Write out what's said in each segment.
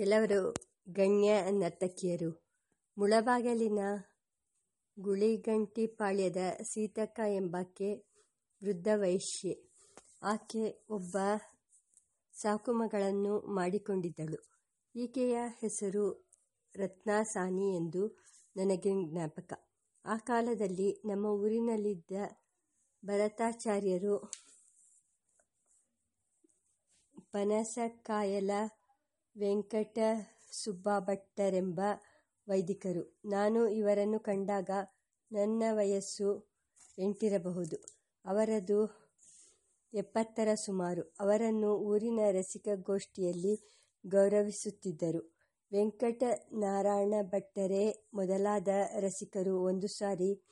ಕೆಲವರು ಗಣ್ಯ ನರ್ತಕಿಯರು. ಮುಳಬಾಗಿಲಿನ ಗುಳಿಗಂಟಿಪಾಳ್ಯದ ಸೀತಕ್ಕ ಎಂಬಾಕೆ ವೃದ್ಧ ವೈಶ್ಯೆ. ಆಕೆ ಒಬ್ಬ ಸಾಕುಮಗಳನ್ನು ಮಾಡಿಕೊಂಡಿದ್ದಳು. ಈಕೆಯ ಹೆಸರು ರತ್ನಾಸಾನಿ ಎಂದು ನನಗೆ ಜ್ಞಾಪಕ. ಆ ಕಾಲದಲ್ಲಿ ನಮ್ಮ ಊರಿನಲ್ಲಿದ್ದ ಭರತಾಚಾರ್ಯರು ಪನಸಕಾಯಲ ವೆಂಕಟಸುಬ್ಬಭಟ್ಟರೆಂಬ ವೈದಿಕರು. ನಾನು ಇವರನ್ನು ಕಂಡಾಗ ನನ್ನ ವಯಸ್ಸು ಎಂಟಿರಬಹುದು. ಅವರದು ಎಪ್ಪತ್ತರ ಸುಮಾರು. ಅವರನ್ನು ಊರಿನ ರಸಿಕಗೋಷ್ಠಿಯಲ್ಲಿ ಗೌರವಿಸುತ್ತಿದ್ದರು. ವೆಂಕಟ ನಾರಾಯಣ ವೆಂಕಟನಾರಣಭಟ್ಟರೇ ಮೊದಲಾದ ರಸಿಕರು ಒಂದು ಸಾರಿ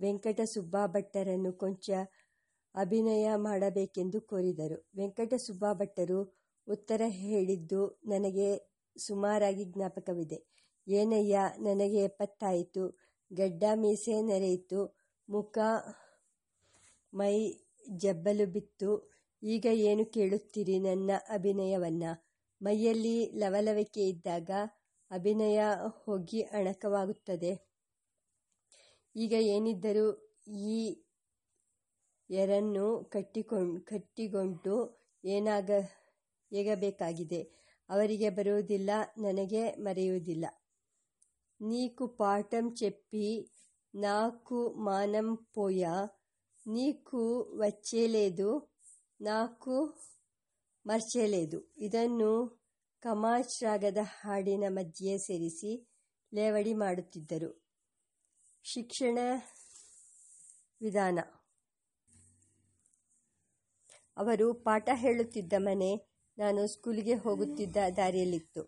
ವೆಂಕಟ ವೆಂಕಟಸುಬ್ಬಭಟ್ಟರನ್ನು ಕೊಂಚ ಅಭಿನಯ ಮಾಡಬೇಕೆಂದು ಕೋರಿದರು. ವೆಂಕಟಸುಬ್ಬಭಟ್ಟರು ಉತ್ತರ ಹೇಳಿದ್ದು ನನಗೆ ಸುಮಾರಾಗಿ ಜ್ಞಾಪಕವಿದೆ. ಏನಯ್ಯ, ನನಗೆ ಎಪ್ಪತ್ತಾಯಿತು. ಗಡ್ಡ ಮೀಸೆ ನೆರೆಯಿತು. ಮುಖ ಮೈ ಜಬ್ಬಲು ಬಿತ್ತು. ಈಗ ಏನು ಕೇಳುತ್ತೀರಿ ನನ್ನ ಅಭಿನಯವನ್ನ? ಮೈಯಲ್ಲಿ ಲವಲವಿಕೆ ಇದ್ದಾಗ ಅಭಿನಯ ಹೋಗಿ ಅಣಕವಾಗುತ್ತದೆ. ಈಗ ಏನಿದ್ದರೂ ಈ ಎರನ್ನು ಕಟ್ಟಿಕೊಂಡು ಕಟ್ಟಿಗೊಂಡು ಎಗಬೇಕಾಗಿದೆ. ಅವರಿಗೆ ಬರುವುದಿಲ್ಲ, ನನಗೆ ಮರೆಯುವುದಿಲ್ಲ. ನೀಕು ಪಾಠಂ ಚೆಪ್ಪಿ, ನಾಕು ಮಾನಂ ಪೋಯ, ನೀಕು ವಚ್ಚೇಲೇದು, ನಾಕು ಮರ್ಚೇಲೇದು. ಇದನ್ನು ಕಮಾಚ್ ರಾಗದ ಹಾಡಿನ ಮಧ್ಯೆ ಸೇರಿಸಿ ಲೇವಡಿ ಮಾಡುತ್ತಿದ್ದರು. ಶಿಕ್ಷಣ ವಿಧಾನ. ಅವರು ಪಾಠ ಹೇಳುತ್ತಿದ್ದ ಮನೆ ನಾನು ಸ್ಕೂಲಿಗೆ ಹೋಗುತ್ತಿದ್ದ ದಾರಿಯಲ್ಲಿತ್ತು.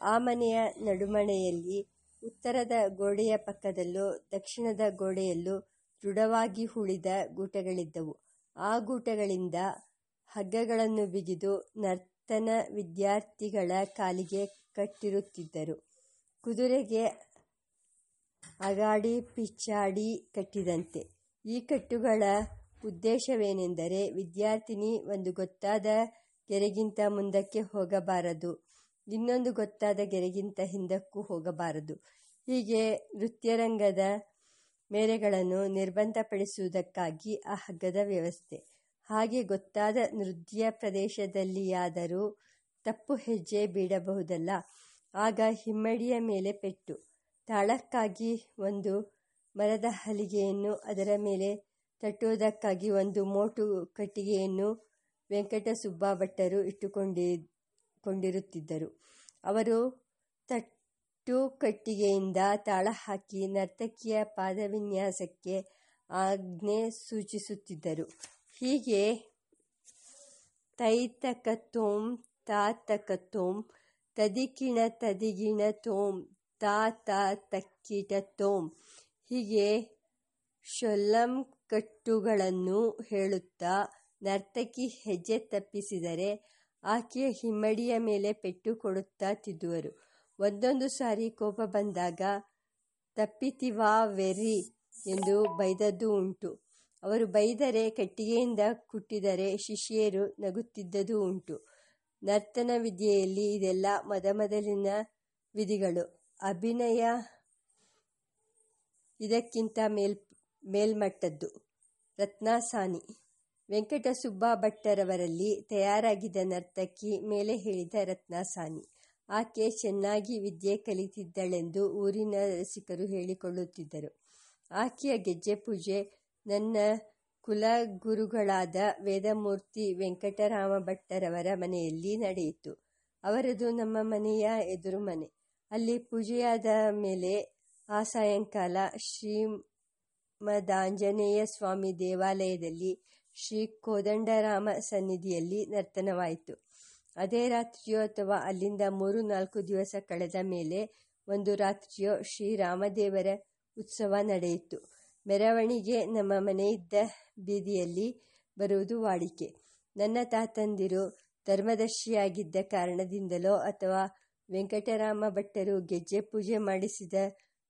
ಆ ಮನೆಯ ನಡುಮಣೆಯಲ್ಲಿ ಉತ್ತರದ ಗೋಡೆಯ ಪಕ್ಕದಲ್ಲೂ ದಕ್ಷಿಣದ ಗೋಡೆಯಲ್ಲೂ ದೃಢವಾಗಿ ಹೂಳಿದ ಗೂಟಗಳಿದ್ದವು. ಆ ಗೂಟಗಳಿಂದ ಹಗ್ಗಗಳನ್ನು ಬಿಗಿದು ನರ್ತನ ವಿದ್ಯಾರ್ಥಿಗಳ ಕಾಲಿಗೆ ಕಟ್ಟಿರುತ್ತಿದ್ದರು. ಕುದುರೆಗೆ ಅಗಾಡಿ ಪಿಚ್ಚಾಡಿ ಕಟ್ಟಿದಂತೆ. ಈ ಕಟ್ಟುಗಳ ಉದ್ದೇಶವೇನೆಂದರೆ ವಿದ್ಯಾರ್ಥಿನಿ ಒಂದು ಗೊತ್ತಾದ ಗೆರೆಗಿಂತ ಮುಂದಕ್ಕೆ ಹೋಗಬಾರದು. ಇನ್ನೊಂದು ಗೊತ್ತಾದ ಗೆರೆಗಿಂತ ಹಿಂದಕ್ಕೂ ಹೋಗಬಾರದು. ಹೀಗೆ ನೃತ್ಯರಂಗದ ಮೇರೆಗಳನ್ನು ನಿರ್ಬಂಧಪಡಿಸುವುದಕ್ಕಾಗಿ ಆ ಹಗ್ಗದ ವ್ಯವಸ್ಥೆ. ಹಾಗೆ ಗೊತ್ತಾದ ನೃತ್ಯ ಪ್ರದೇಶದಲ್ಲಿಯಾದರೂ ತಪ್ಪು ಹೆಜ್ಜೆ ಬೀಡಬಹುದಲ್ಲ ಆಗ ಹಿಮ್ಮಡಿಯ ಮೇಲೆ ಪೆಟ್ಟು. ತಾಳಕ್ಕಾಗಿ ಒಂದು ಮರದ ಹಲಿಗೆಯನ್ನು, ಅದರ ಮೇಲೆ ತಟ್ಟುವುದಕ್ಕಾಗಿ ಒಂದು ಮೋಟು ಕಟ್ಟಿಗೆಯನ್ನು ವೆಂಕಟಸುಬ್ಬಭಟ್ಟರು ಕೊಂಡಿರುತ್ತಿದ್ದರು ಅವರು ತಟ್ಟುಕಟ್ಟಿಗೆಯಿಂದ ತಾಳ ಹಾಕಿ ನರ್ತಕಿಯ ಪಾದವಿನ್ಯಾಸಕ್ಕೆ ಆಜ್ಞೆ ಸೂಚಿಸುತ್ತಿದ್ದರು. ಹೀಗೆ ತೈತಕತೋಂ, ತಾತಕತೋಂ, ತದಿಕಿಣ ತದಿಗಿಣ ತೋಂ ತಾತ ತಕ್ಕಿಟ ತೋಂ ಹೀಗೆ ಶೊಲ್ಲಂಕಟ್ಟುಗಳನ್ನು ಹೇಳುತ್ತಾ ನರ್ತಕಿ ಹೆಜ್ಜೆ ತಪ್ಪಿಸಿದರೆ ಆಕೆಯ ಹಿಮ್ಮಡಿಯ ಮೇಲೆ ಪೆಟ್ಟು ಕೊಡುತ್ತಾ ತಿದ್ದುವರು. ಒಂದೊಂದು ಸಾರಿ ಕೋಪ ಬಂದಾಗ, ತಪ್ಪಿತಿವಾ ವೆರಿ ಎಂದು ಬೈದದ್ದು ಉಂಟು. ಅವರು ಬೈದರೆ ಕಟ್ಟಿಗೆಯಿಂದ ಕುಟ್ಟಿದರೆ ಶಿಷ್ಯರು ನಗುತ್ತಿದ್ದದ್ದು ಉಂಟು. ನರ್ತನ ವಿದ್ಯೆಯಲ್ಲಿ ಇದೆಲ್ಲ ಮೊದಮೊದಲಿನ ವಿಧಿಗಳು. ಅಭಿನಯ ಇದಕ್ಕಿಂತ ಮೇಲ್, ಮೇಲ್ಮಟ್ಟದ್ದು. ರತ್ನಾಸಾನಿ ವೆಂಕಟಸುಬ್ಬಭಟ್ಟರವರಲ್ಲಿ ತಯಾರಾಗಿದ್ದ ನರ್ತಕಿ ಮೇಲೆ ಹೇಳಿದ ರತ್ನಸಾನಿ ಆಕೆ ಚೆನ್ನಾಗಿ ವಿದ್ಯೆ ಕಲಿತಿದ್ದಳೆಂದು ಊರಿನ ರಸಿಕರು ಹೇಳಿಕೊಳ್ಳುತ್ತಿದ್ದರು. ಆಕೆಯ ಗೆಜ್ಜೆ ಪೂಜೆ, ನನ್ನ ಕುಲಗುರುಗಳಾದ ವೇದಮೂರ್ತಿ ವೆಂಕಟರಾಮ ಭಟ್ಟರವರ ಮನೆಯಲ್ಲಿ ನಡೆಯಿತು. ಅವರದು ನಮ್ಮ ಮನೆಯ ಎದುರು ಮನೆ. ಅಲ್ಲಿ ಪೂಜೆಯಾದ ಮೇಲೆ ಆ ಸಾಯಂಕಾಲ ಶ್ರೀಮದಾಂಜನೇಯಸ್ವಾಮಿ ದೇವಾಲಯದಲ್ಲಿ ಶ್ರೀ ಕೋದಂಡರಾಮ ಸನ್ನಿಧಿಯಲ್ಲಿ ನರ್ತನವಾಯಿತು. ಅದೇ ರಾತ್ರಿಯೋ ಅಥವಾ ಅಲ್ಲಿಂದ ಮೂರು ನಾಲ್ಕು ದಿವಸ ಕಳೆದ ಮೇಲೆ ಒಂದು ರಾತ್ರಿಯೋ ಶ್ರೀರಾಮದೇವರ ಉತ್ಸವ ನಡೆಯಿತು. ಮೆರವಣಿಗೆ ನಮ್ಮ ಮನೆಯಿದ್ದ ಬೀದಿಯಲ್ಲಿ ಬರುವುದು ವಾಡಿಕೆ. ನನ್ನ ತಾತಂದಿರು ಧರ್ಮದರ್ಶಿಯಾಗಿದ್ದ ಕಾರಣದಿಂದಲೋ ಅಥವಾ ವೆಂಕಟರಾಮ ಭಟ್ಟರು ಗೆಜ್ಜೆ ಪೂಜೆ ಮಾಡಿಸಿದ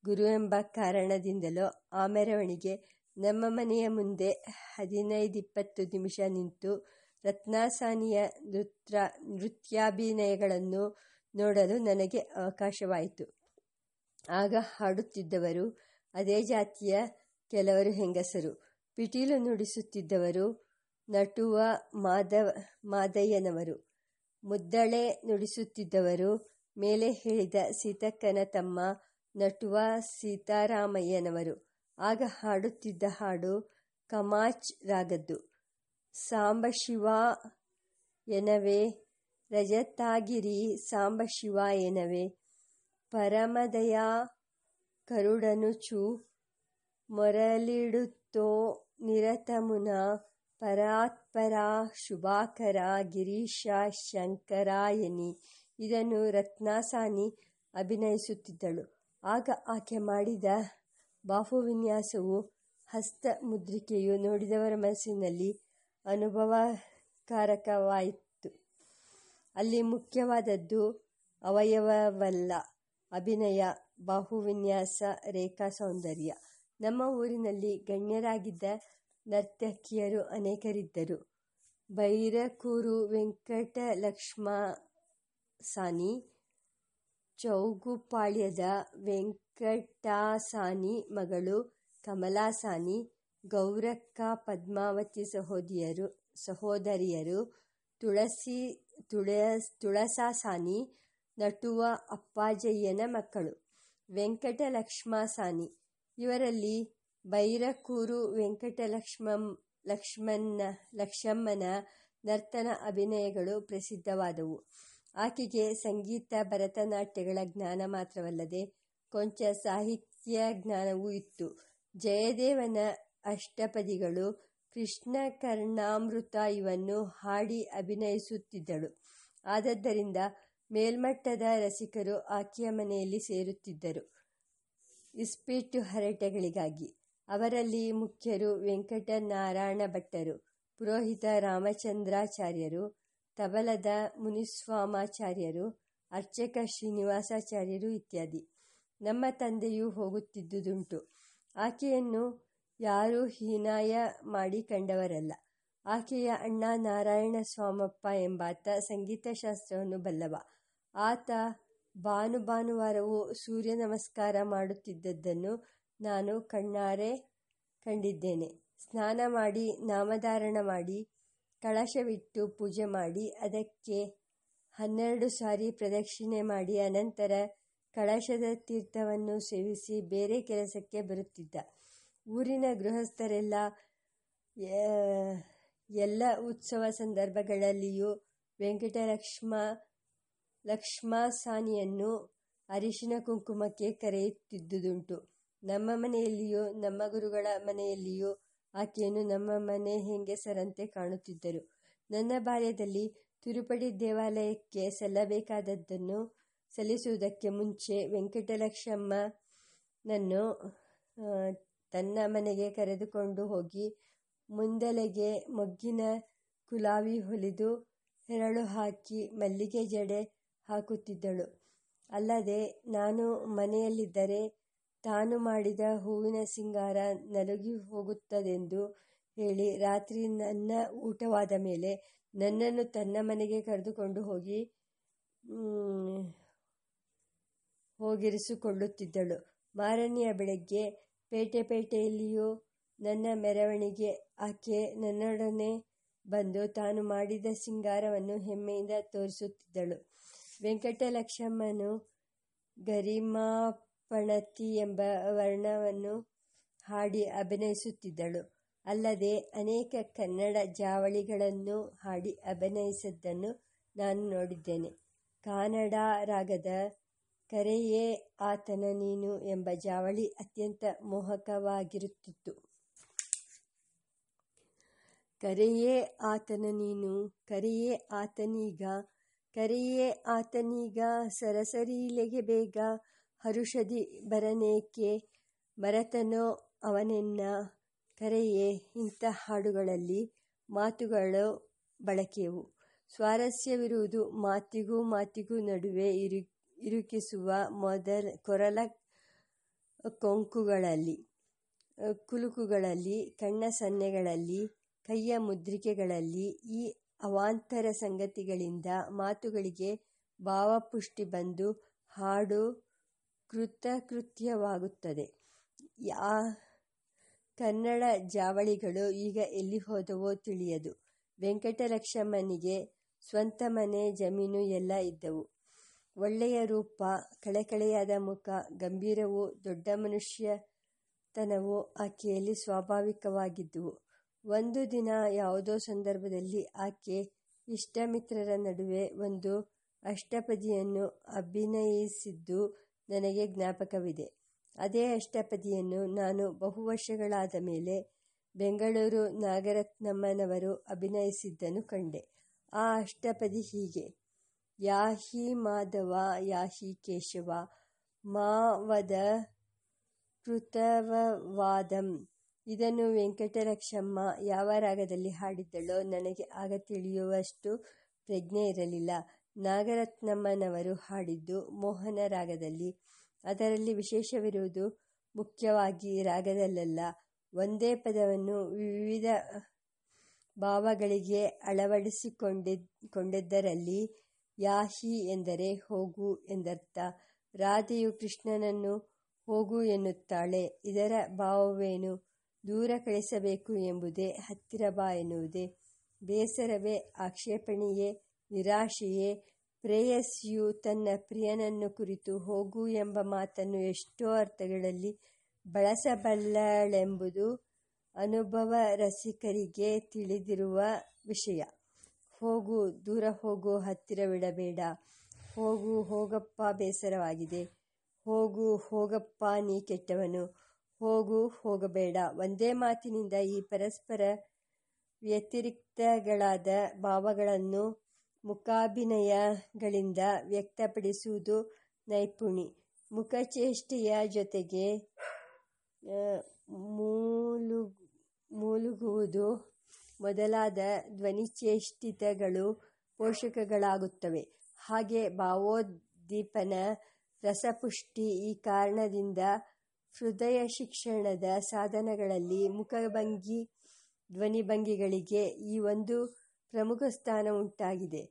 ಗುರು ಎಂಬ ಕಾರಣದಿಂದಲೋ ಆ ಮೆರವಣಿಗೆ ನಮ್ಮ ಮನೆಯ ಮುಂದೆ ಹದಿನೈದಿಪ್ಪತ್ತು ನಿಮಿಷ ನಿಂತು ರತ್ನಾಸಾನಿಯ ನೃತ್ಯಾಭಿನಯಗಳನ್ನು ನೋಡಲು ನನಗೆ ಅವಕಾಶವಾಯಿತು. ಆಗ ಹಾಡುತ್ತಿದ್ದವರು, ಅದೇ ಜಾತಿಯ ಕೆಲವರು ಹೆಂಗಸರು. ಪಿಟೀಲು ನುಡಿಸುತ್ತಿದ್ದವರು, ನಟುವ ಮಾದವ ಮಾದಯ್ಯನವರು. ಮುದ್ದಳೆ ನುಡಿಸುತ್ತಿದ್ದವರು, ಮೇಲೆ ಹೇಳಿದ ಸೀತಕ್ಕನ ತಮ್ಮ ನಟುವ ಸೀತಾರಾಮಯ್ಯನವರು. ಆಗ ಹಾಡುತ್ತಿದ್ದ ಹಾಡು ಕಮಾಚ್ ರಾಗದ್ದು. ಸಾಂಬ ಶಿವ ಎನವೆ, ರಜತಾಗಿರಿ ಸಾಂಬಶಿವ ಎನವೇ. ಪರಮದಯ ಕರುಡನುಚು ಮೊರಲಿಡುತ್ತೋ ನಿರತಮುನ ಪರಾತ್ಪರ ಶುಭಾಕರ ಗಿರೀಶ ಶಂಕರಾಯನಿ. ಇದನ್ನು ರತ್ನಾಸಾನಿ ಅಭಿನಯಿಸುತ್ತಿದ್ದಳು. ಆಗ ಆಕೆ ಮಾಡಿದ ಬಾಹುವಿನ್ಯಾಸವು ಹಸ್ತ ಮುದ್ರಿಕೆಯು ನೋಡಿದವರ ಮನಸ್ಸಿನಲ್ಲಿ ಅನುಭವಕಾರಕವಾಯಿತು. ಅಲ್ಲಿ ಮುಖ್ಯವಾದದ್ದು ಅವಯವವಲ್ಲ, ಅಭಿನಯ, ಬಾಹುವಿನ್ಯಾಸ, ರೇಖಾ ಸೌಂದರ್ಯ. ನಮ್ಮ ಊರಿನಲ್ಲಿ ಗಣ್ಯರಾಗಿದ್ದ ನರ್ತಕಿಯರು ಅನೇಕರಿದ್ದರು. ಬೈರಕೂರು ವೆಂಕಟಲಕ್ಷ್ಮಸಾನಿ ಚೌಗುಪಾಳ್ಯದ ವೆಂಕಟಾಸಾನಿ ಮಗಳು ಕಮಲಾಸಾನಿ, ಗೌರಕ್ಕ ಪದ್ಮಾವತಿ ಸಹೋದಿಯರು, ಸಹೋದರಿಯರು ತುಳಸಿ ತುಳಸಾಸಾನಿ ನಟುವ ಅಪ್ಪಾಜಯ್ಯನ ಮಕ್ಕಳು. ವೆಂಕಟಲಕ್ಷ್ಮಾಸಾನಿ. ಇವರಲ್ಲಿ ಬೈರಕೂರು ವೆಂಕಟಲಕ್ಷ್ಮ, ಲಕ್ಷ್ಮಣ್ಣ ಲಕ್ಷ್ಮಮ್ಮನ ನರ್ತನ ಅಭಿನಯಗಳು ಪ್ರಸಿದ್ಧವಾದವು. ಆಕೆಗೆ ಸಂಗೀತ, ಭರತನಾಟ್ಯಗಳ ಜ್ಞಾನ ಮಾತ್ರವಲ್ಲದೆ ಕೊಂಚ ಸಾಹಿತ್ಯ ಜ್ಞಾನವೂ ಇತ್ತು. ಜಯದೇವನ ಅಷ್ಟಪದಿಗಳು ಕೃಷ್ಣ ಕರ್ಣಾಮೃತ ಇವನ್ನು ಹಾಡಿ ಅಭಿನಯಿಸುತ್ತಿದ್ದಳು. ಆದದ್ದರಿಂದ ಮೇಲ್ಮಟ್ಟದ ರಸಿಕರು ಆಕೆಯ ಮನೆಯಲ್ಲಿ ಸೇರುತ್ತಿದ್ದರು. ಇಸ್ಪೀಟು ಹರಟೆಗಳಿಗಾಗಿ. ಅವರಲ್ಲಿ ಮುಖ್ಯರು ವೆಂಕಟನಾರಾಯಣ ಭಟ್ಟರು, ಪುರೋಹಿತ ರಾಮಚಂದ್ರಾಚಾರ್ಯರು ತಬಲದ ಮುನಿಸ್ವಾಮಾಚಾರ್ಯರು, ಅರ್ಚಕ ಶ್ರೀನಿವಾಸಾಚಾರ್ಯರು ಇತ್ಯಾದಿ. ನಮ್ಮ ತಂದೆಯೂ ಹೋಗುತ್ತಿದ್ದುದುಂಟು. ಆಕೆಯನ್ನು ಯಾರೂ ಹೀನಾಯ ಮಾಡಿ ಕಂಡವರಲ್ಲ. ಆಕೆಯ ಅಣ್ಣ ನಾರಾಯಣ ಸ್ವಾಮಪ್ಪ ಎಂಬಾತ ಸಂಗೀತ ಶಾಸ್ತ್ರವನ್ನು ಬಲ್ಲವ. ಆತ ಭಾನು ಭಾನುವಾರವು ಸೂರ್ಯ ನಮಸ್ಕಾರ ಮಾಡುತ್ತಿದ್ದದ್ದನ್ನು ನಾನು ಕಣ್ಣಾರೆ ಕಂಡಿದ್ದೇನೆ. ಸ್ನಾನ ಮಾಡಿ, ನಾಮಧಾರಣ ಮಾಡಿ ಕಳಶವಿಟ್ಟು ಪೂಜೆ ಮಾಡಿ, ಅದಕ್ಕೆ ಹನ್ನೆರಡು ಸಾರಿ ಪ್ರದಕ್ಷಿಣೆ ಮಾಡಿ, ಅನಂತರ ಕಳಶದ ತೀರ್ಥವನ್ನು ಸೇವಿಸಿ ಬೇರೆ ಕೆಲಸಕ್ಕೆ ಬರುತ್ತಿದ್ದ. ಊರಿನ ಗೃಹಸ್ಥರೆಲ್ಲ ಎಲ್ಲ ಉತ್ಸವ ಸಂದರ್ಭಗಳಲ್ಲಿಯೂ ವೆಂಕಟಲಕ್ಷ್ಮ, ಲಕ್ಷ್ಮಸಾನಿಯನ್ನು ಅರಿಶಿನ ಕುಂಕುಮಕ್ಕೆ ಕರೆಯುತ್ತಿದ್ದುದುಂಟು. ನಮ್ಮ ಮನೆಯಲ್ಲಿಯೂ, ನಮ್ಮ ಗುರುಗಳ ಮನೆಯಲ್ಲಿಯೂ ಆಕೆಯನ್ನು ನಮ್ಮ ಮನೆ ಹೆಂಗಸರಂತೆ ಕಾಣುತ್ತಿದ್ದರು. ನನ್ನ ಬಾಲ್ಯದಲ್ಲಿ ತಿರುಪಡಿ ದೇವಾಲಯಕ್ಕೆ ಸಲ್ಲಬೇಕಾದದ್ದನ್ನು ಸಲ್ಲಿಸುವುದಕ್ಕೆ ಮುಂಚೆ ವೆಂಕಟಲಕ್ಷಮ್ಮನನ್ನು ತನ್ನ ಮನೆಗೆ ಕರೆದುಕೊಂಡು ಹೋಗಿ ಮುಂದಲೆಗೆ ಮೊಗ್ಗಿನ ಕುಲಾವಿ ಹೊಲಿದು ಹೆರಳು ಹಾಕಿ ಮಲ್ಲಿಗೆ ಜಡೆ ಹಾಕುತ್ತಿದ್ದಳು. ಅಲ್ಲದೆ ನಾನು ಮನೆಯಲ್ಲಿದ್ದರೆ ತಾನು ಮಾಡಿದ ಹೂವಿನ ಸಿಂಗಾರ ನಲುಗಿ ಹೋಗುತ್ತದೆಂದು ಹೇಳಿ ರಾತ್ರಿ ನನ್ನ ಊಟವಾದ ಮೇಲೆ ನನ್ನನ್ನು ತನ್ನ ಮನೆಗೆ ಕರೆದುಕೊಂಡು ಹೋಗಿ ಹೋಗಿರಿಸಿಕೊಳ್ಳುತ್ತಿದ್ದಳು. ಮಾರನೆಯ ಬೆಳಗ್ಗೆ ಪೇಟೆ ಪೇಟೆಯಲ್ಲಿಯೂ ನನ್ನ ಮೆರವಣಿಗೆ, ಆಕೆ ನನ್ನೊಡನೆ ಬಂದು ತಾನು ಮಾಡಿದ ಸಿಂಗಾರವನ್ನು ಹೆಮ್ಮೆಯಿಂದ ತೋರಿಸುತ್ತಿದ್ದಳು. ವೆಂಕಟಲಕ್ಷ್ಮನು ಗರಿಮಾಪಣತಿ ಎಂಬ ವರ್ಣವನ್ನು ಹಾಡಿ ಅಭಿನಯಿಸುತ್ತಿದ್ದಳು. ಅಲ್ಲದೆ ಅನೇಕ ಕನ್ನಡ ಜಾವಳಿಗಳನ್ನು ಹಾಡಿ ಅಭಿನಯಿಸಿದ್ದನ್ನು ನಾನು ನೋಡಿದ್ದೇನೆ. ಕನ್ನಡ ರಾಗದ ಕರೆಯೇ ಆತನ ನೀನು ಎಂಬ ಜಾವಳಿ ಅತ್ಯಂತ ಮೋಹಕವಾಗಿರುತ್ತಿತ್ತು. ಕರೆಯೇ ಆತನ ನೀನು, ಕರೆಯೇ ಆತನೀಗ ಕರೆಯೇ ಆತನೀಗ, ಸರಸರೀಲೆಗೆ ಬೇಗ ಹರುಷದಿ ಬರನೇಕೆ, ಭರತನೋ ಅವನೆನ್ನ ಕರೆಯೇ? ಇಂಥ ಹಾಡುಗಳಲ್ಲಿ ಮಾತುಗಳು ಬಳಕೆವು. ಸ್ವಾರಸ್ಯವಿರುವುದು ಮಾತಿಗೂ ಮಾತಿಗೂ ನಡುವೆ ಇರು, ಇರುಕಿಸುವ ಮೊದಲ ಕೊರಲ ಕೊಂಕುಗಳಲ್ಲಿ ಕುಲುಕುಗಳಲ್ಲಿ, ಕಣ್ಣ ಸನ್ನೆಗಳಲ್ಲಿ, ಕೈಯ ಮುದ್ರಿಕೆಗಳಲ್ಲಿ, ಈ ಅವಾಂತರ ಸಂಗತಿಗಳಿಂದ ಮಾತುಗಳಿಗೆ ಭಾವಪುಷ್ಟಿ ಬಂದು ಹಾಡು ಕೃತಕೃತ್ಯವಾಗುತ್ತದೆ. ಯಾ ಕನ್ನಡ ಜಾವಳಿಗಳು ಈಗ ಎಲ್ಲಿ ಹೋದವೋ ತಿಳಿಯದು. ವೆಂಕಟಲಕ್ಷ್ಮಮ್ಮನಿಗೆ ಸ್ವಂತ ಮನೆ, ಜಮೀನು ಎಲ್ಲ ಇದ್ದವು. ಒಳ್ಳೆಯ ರೂಪ, ಕಳೆಕಳೆಯಾದ ಮುಖ, ಗಂಭೀರವೂ ದೊಡ್ಡ ಮನುಷ್ಯತನವೂ ಆಕೆಯಲ್ಲಿ ಸ್ವಾಭಾವಿಕವಾಗಿದ್ದುವು. ಒಂದು ದಿನ ಯಾವುದೋ ಸಂದರ್ಭದಲ್ಲಿ ಆಕೆ ಇಷ್ಟಮಿತ್ರರ ನಡುವೆ ಒಂದು ಅಷ್ಟಪದಿಯನ್ನು ಅಭಿನಯಿಸಿದ್ದು ನನಗೆ ಜ್ಞಾಪಕವಿದೆ. ಅದೇ ಅಷ್ಟಪದಿಯನ್ನು ನಾನು ಬಹು ವರ್ಷಗಳಾದ ಮೇಲೆ ಬೆಂಗಳೂರು ನಾಗರತ್ನಮ್ಮನವರು ಅಭಿನಯಿಸಿದ್ದನ್ನು ಕಂಡೆ. ಆ ಅಷ್ಟಪದಿ ಹೀಗೆ: ಯಾಹಿ ಮಾಧವ, ಯಾಹಿ ಕೇಶವ ಮಾವದ ಕೃತವವಾದಂ ಇದನ್ನು ವೆಂಕಟರಕ್ಷಮ್ಮ ಯಾವ ರಾಗದಲ್ಲಿ ಹಾಡಿದ್ದಳೋ ನನಗೆ ಆಗ ತಿಳಿಯುವಷ್ಟು ಪ್ರಜ್ಞೆ ಇರಲಿಲ್ಲ. ನಾಗರತ್ನಮ್ಮನವರು ಹಾಡಿದ್ದು ಮೋಹನ ರಾಗದಲ್ಲಿ. ಅದರಲ್ಲಿ ವಿಶೇಷವಿರುವುದು ಮುಖ್ಯವಾಗಿ ರಾಗದಲ್ಲಲ್ಲ, ಒಂದೇ ಪದವನ್ನು ವಿವಿಧ ಭಾವಗಳಿಗೆ ಅಳವಡಿಸಿಕೊಂಡದ್ದರಲ್ಲಿ. ಯಾಹಿ ಎಂದರೆ ಹೋಗು ಎಂದರ್ಥ. ರಾಧೆಯು ಕೃಷ್ಣನನ್ನು ಹೋಗು ಎನ್ನುತ್ತಾಳೆ. ಇದರ ಭಾವವೇನು? ದೂರ ಕಳಿಸಬೇಕು ಎಂಬುದೇ? ಹತ್ತಿರ ಬಾ ಎನ್ನುವುದೇ? ಬೇಸರವೇ? ಆಕ್ಷೇಪಣೆಯೇ? ನಿರಾಶೆಯೇ? ಪ್ರೇಯಸಿಯು ತನ್ನ ಪ್ರಿಯನನ್ನು ಕುರಿತು ಹೋಗು ಎಂಬ ಮಾತನ್ನು ಎಷ್ಟೋ ಅರ್ಥಗಳಲ್ಲಿ ಬಳಸಬಲ್ಲಳೆಂಬುದು ಅನುಭವ ರಸಿಕರಿಗೆ ತಿಳಿದಿರುವ ವಿಷಯ. ಹೋಗು, ದೂರ ಹೋಗು ಹತ್ತಿರವಿಡಬೇಡ. ಹೋಗು, ಹೋಗಪ್ಪ ಬೇಸರವಾಗಿದೆ. ಹೋಗು, ಹೋಗಪ್ಪ ನೀ ಕೆಟ್ಟವನು. ಹೋಗು, ಹೋಗಬೇಡ. ಒಂದೇ ಮಾತಿನಿಂದ ಈ ಪರಸ್ಪರ ವ್ಯತಿರಿಕ್ತಗಳಾದ ಭಾವಗಳನ್ನು ಮುಖಾಭಿನಯಗಳಿಂದ ವ್ಯಕ್ತಪಡಿಸುವುದು ನೈಪುಣಿ. ಮುಖಚೇಷ್ಟೆಯ ಜೊತೆಗೆ ಮೂಳುಗುವುದು ಮೊದಲಾದ ಧ್ವನಿಚೇಷ್ಟಿತಗಳು ಪೋಷಕಗಳಾಗುತ್ತವೆ. ಹಾಗೆ ಭಾವೋದ್ದೀಪನ, ರಸಪುಷ್ಟಿ ಈ ಕಾರಣದಿಂದ ಹೃದಯ ಶಿಕ್ಷಣದ ಸಾಧನಗಳಲ್ಲಿ ಮುಖಭಂಗಿ, ಧ್ವನಿಭಂಗಿಗಳಿಗೆ ಈ ಒಂದು ಪ್ರಮುಖ ಸ್ಥಾನ ಉಂಟಾಗಿದೆ.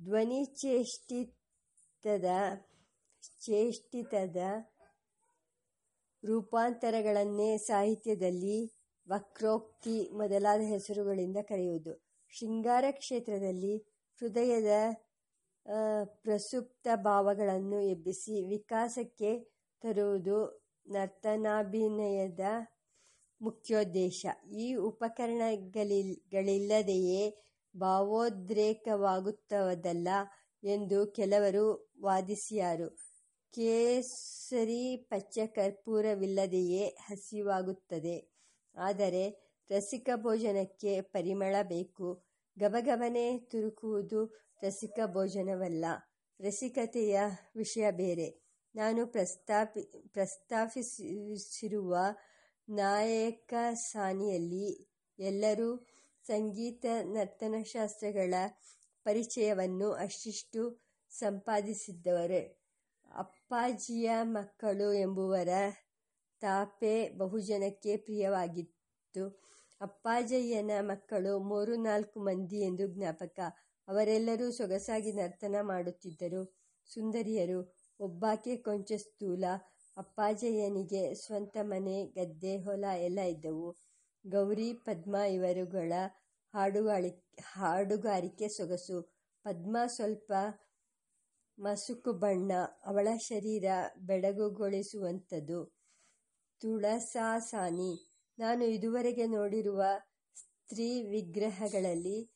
ಧ್ವನಿಚೇಷ್ಟಿತದ ರೂಪಾಂತರಗಳನ್ನೇ ಸಾಹಿತ್ಯದಲ್ಲಿ ವಕ್ರೋಕ್ತಿ ಮೊದಲಾದ ಹೆಸರುಗಳಿಂದ ಕರೆಯುವುದು. ಶೃಂಗಾರ ಕ್ಷೇತ್ರದಲ್ಲಿ ಹೃದಯದ ಪ್ರಸುಪ್ತ ಭಾವಗಳನ್ನು ಎಬ್ಬಿಸಿ ವಿಕಾಸಕ್ಕೆ ತರುವುದು ನರ್ತನಾಭಿನಯದ ಮುಖ್ಯೋದ್ದೇಶ. ಈ ಉಪಕರಣಗಳಿಲ್ಲದೆಯೇ ಭಾವೋದ್ರೇಕವಾಗುತ್ತದಲ್ಲ ಎಂದು ಕೆಲವರು ವಾದಿಸಿಯಾರು. ಕೇಸರಿ ಪಚ್ಚ ಕರ್ಪೂರವಿಲ್ಲದೆಯೇ ಹಸಿವಾಗುತ್ತದೆ. ಆದರೆ ರಸಿಕ ಭೋಜನಕ್ಕೆ ಪರಿಮಳ ಬೇಕು. ಗಬಗಬನೆ ತುರುಕುವುದು ರಸಿಕ ಭೋಜನವಲ್ಲ. ರಸಿಕತೆಯ ವಿಷಯ ಬೇರೆ. ನಾನು ಪ್ರಸ್ತಾಪಿಸಿರುವ ನಾಯಕ ನಾಯಕಸಾನಿಯಲ್ಲಿ ಎಲ್ಲರೂ ಸಂಗೀತ ನರ್ತನಶಾಸ್ತ್ರಗಳ ಪರಿಚಯವನ್ನು ಅಷ್ಟಿಷ್ಟು ಸಂಪಾದಿಸಿದ್ದವರು ಅಪ್ಪಾಜಿಯ ಮಕ್ಕಳು ಎಂಬುವರ ತಾಪೆ ಬಹುಜನಕ್ಕೆ ಪ್ರಿಯವಾಗಿತ್ತು. ಅಪ್ಪಾಜಯ್ಯನ ಮಕ್ಕಳು ಮೂರು ನಾಲ್ಕು ಮಂದಿ ಎಂದು ಜ್ಞಾಪಕ. ಅವರೆಲ್ಲರೂ ಸೊಗಸಾಗಿ ನರ್ತನ ಮಾಡುತ್ತಿದ್ದರು. ಸುಂದರಿಯರು. ಒಬ್ಬಾಕೆ ಕೊಂಚ ಸ್ಥೂಲ. ಅಪ್ಪಾಜಯ್ಯನಿಗೆ ಸ್ವಂತ ಮನೆ, ಗದ್ದೆ, ಹೊಲ ಎಲ್ಲ ಇದ್ದವು. ಗೌರಿ, ಪದ್ಮ ಇವರುಗಳ ಹಾಡುಗಾರಿಕೆ ಸೊಗಸು. ಪದ್ಮ ಸ್ವಲ್ಪ ಮಸುಕು ಬಣ್ಣ. ಅವಳ ಶರೀರ ಬೆಡಗುಗೊಳಿಸುವಂಥದ್ದು ತುಳಸಾಸಾನಿ. ನಾನು ಇದುವರೆಗೆ ನೋಡಿರುವ ಸ್ತ್ರೀ ವಿಗ್ರಹಗಳಲ್ಲಿ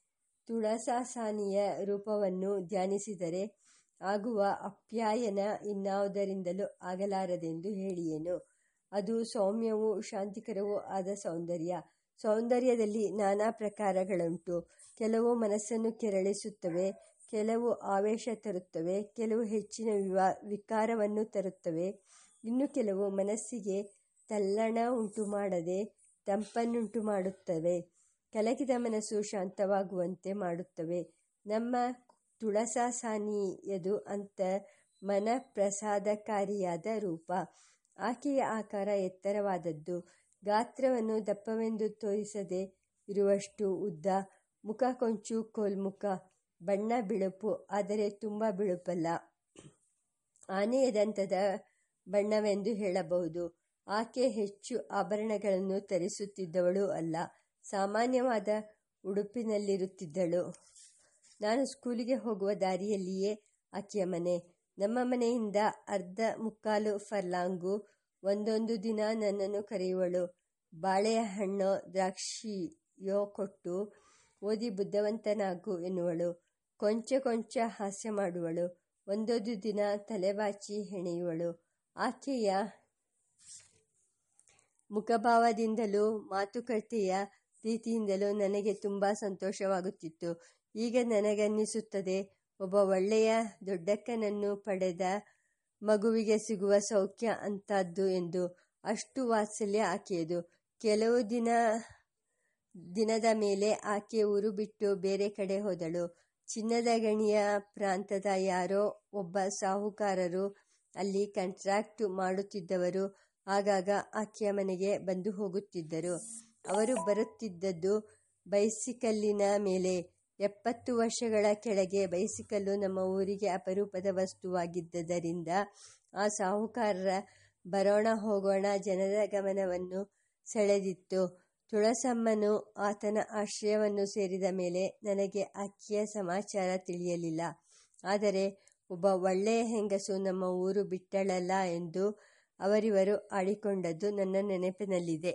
ತುಳಸಾಸಾನಿಯ ರೂಪವನ್ನು ಧ್ಯಾನಿಸಿದರೆ ಆಗುವ ಅಪ್ಯಾಯನ ಇನ್ನಾವುದರಿಂದಲೂ ಆಗಲಾರದೆಂದು ಹೇಳಿಯೇನು? ಅದು ಸೌಮ್ಯವೂ ಶಾಂತಿಕರವೂ ಆದ ಸೌಂದರ್ಯ. ಸೌಂದರ್ಯದಲ್ಲಿ ನಾನಾ ಪ್ರಕಾರಗಳುಂಟು. ಕೆಲವು ಮನಸ್ಸನ್ನು ಕೆರಳಿಸುತ್ತವೆ, ಕೆಲವು ಆವೇಶ ತರುತ್ತವೆ, ಕೆಲವು ಹೆಚ್ಚಿನ ವಿಕಾರವನ್ನು ತರುತ್ತವೆ, ಇನ್ನು ಕೆಲವು ಮನಸ್ಸಿಗೆ ತಲ್ಲಣ ಉಂಟು ಮಾಡದೆ ತಂಪನ್ನುಂಟು ಮಾಡುತ್ತವೆ ಕಲಕಿದ ಮನಸ್ಸು ಶಾಂತವಾಗುವಂತೆ ಮಾಡುತ್ತವೆ. ನಮ್ಮ ತುಳಸಾಸಾನಿಯದು ಅಂಥ ಮನಃಪ್ರಸಾದಕಾರಿಯಾದ ರೂಪ. ಆಕೆಯ ಆಕಾರ ಎತ್ತರವಾದದ್ದು. ಗಾತ್ರವನ್ನು ದಪ್ಪವೆಂದು ತೋರಿಸದೆ ಇರುವಷ್ಟು ಉದ್ದ. ಮುಖ ಕೊಂಚ ಕೋಲ್ಮುಖ. ಬಣ್ಣ ಬಿಳುಪು, ಆದರೆ ತುಂಬ ಬಿಳುಪಲ್ಲ ಆನೆಯ ದಂತದ ಬಣ್ಣವೆಂದು ಹೇಳಬಹುದು ಆಕೆ ಹೆಚ್ಚು ಆಭರಣಗಳನ್ನು ತರಿಸುತ್ತಿದ್ದವಳು ಅಲ್ಲ, ಸಾಮಾನ್ಯವಾದ ಉಡುಪಿನಲ್ಲಿರುತ್ತಿದ್ದಳು ನಾನು ಸ್ಕೂಲಿಗೆ ಹೋಗುವ ದಾರಿಯಲ್ಲಿಯೇ ಆಕೆಯ ಮನೆ ನಮ್ಮ ಮನೆಯಿಂದ ಅರ್ಧ ಮುಕ್ಕಾಲು ಫರ್ಲಾಂಗು, ಒಂದೊಂದು ದಿನ ನನ್ನನ್ನು ಕರೆಯುವಳು. ಬಾಳೆಯ ಹಣ್ಣೋ ದ್ರಾಕ್ಷಿಯೋ ಕೊಟ್ಟು ಓದಿ ಬುದ್ಧವಂತನಾಗು ಎನ್ನುವಳು. ಕೊಂಚ ಕೊಂಚ ಹಾಸ್ಯ ಮಾಡುವಳು. ಒಂದೊಂದು ದಿನ ತಲೆಬಾಚಿ ಹೆಣೆಯುವಳು. ಆಕೆಯ ಮುಖಭಾವದಿಂದಲೂ ಮಾತುಕತೆಯ ರೀತಿಯಿಂದಲೂ ನನಗೆ ತುಂಬ ಸಂತೋಷವಾಗುತ್ತಿತ್ತು. ಈಗ ನನಗನ್ನಿಸುತ್ತದೆ ಒಬ್ಬ ಒಳ್ಳೆಯ ದೊಡ್ಡಕ್ಕನನ್ನು ಪಡೆದ ಮಗುವಿಗೆ ಸಿಗುವ ಸೌಖ್ಯ ಅಂತದ್ದು ಎಂದು ಅಷ್ಟು ವಾತ್ಸಲ್ಯ ಆಕೆಯದು. ಕೆಲವು ದಿನ, ದಿನದ ಮೇಲೆ ಆಕೆ ಊರು ಬಿಟ್ಟು ಬೇರೆ ಕಡೆ ಹೋದಳು. ಚಿನ್ನದ ಗಣಿಯ ಪ್ರಾಂತದ ಯಾರೋ ಒಬ್ಬ ಸಾಹುಕಾರರು ಅಲ್ಲಿ ಕಂಟ್ರಾಕ್ಟ್ ಮಾಡುತ್ತಿದ್ದವರು. ಆಗಾಗ ಆಕೆಯ ಮನೆಗೆ ಬಂದು ಹೋಗುತ್ತಿದ್ದರು. ಅವರು ಬರುತ್ತಿದ್ದದ್ದು ಬೈಸಿಕಲ್ಲಿನ ಮೇಲೆ. ಎಪ್ಪತ್ತು ವರ್ಷಗಳ ಕೆಳಗೆ ಬೈಸಿಕಲ್ಲು ನಮ್ಮ ಊರಿಗೆ ಅಪರೂಪದ ವಸ್ತುವಾಗಿದ್ದರಿಂದ ಆ ಸಾಹುಕಾರರ ಬರೋಣ ಹೋಗೋಣ ಜನರ ಗಮನವನ್ನು ಸೆಳೆದಿತ್ತು. ತುಳಸಮ್ಮನು ಆತನ ಆಶ್ರಯವನ್ನು ಸೇರಿದ ಮೇಲೆ ನನಗೆ ಆಕೆಯ ಸಮಾಚಾರ ತಿಳಿಯಲಿಲ್ಲ. ಆದರೆ ಒಬ್ಬ ಒಳ್ಳೆಯ ಹೆಂಗಸು ನಮ್ಮ ಊರು ಬಿಟ್ಟಳಲ್ಲ ಎಂದು ಅವರಿವರು ಆಡಿಕೊಂಡದ್ದು ನನ್ನ ನೆನಪಿನಲ್ಲಿದೆ.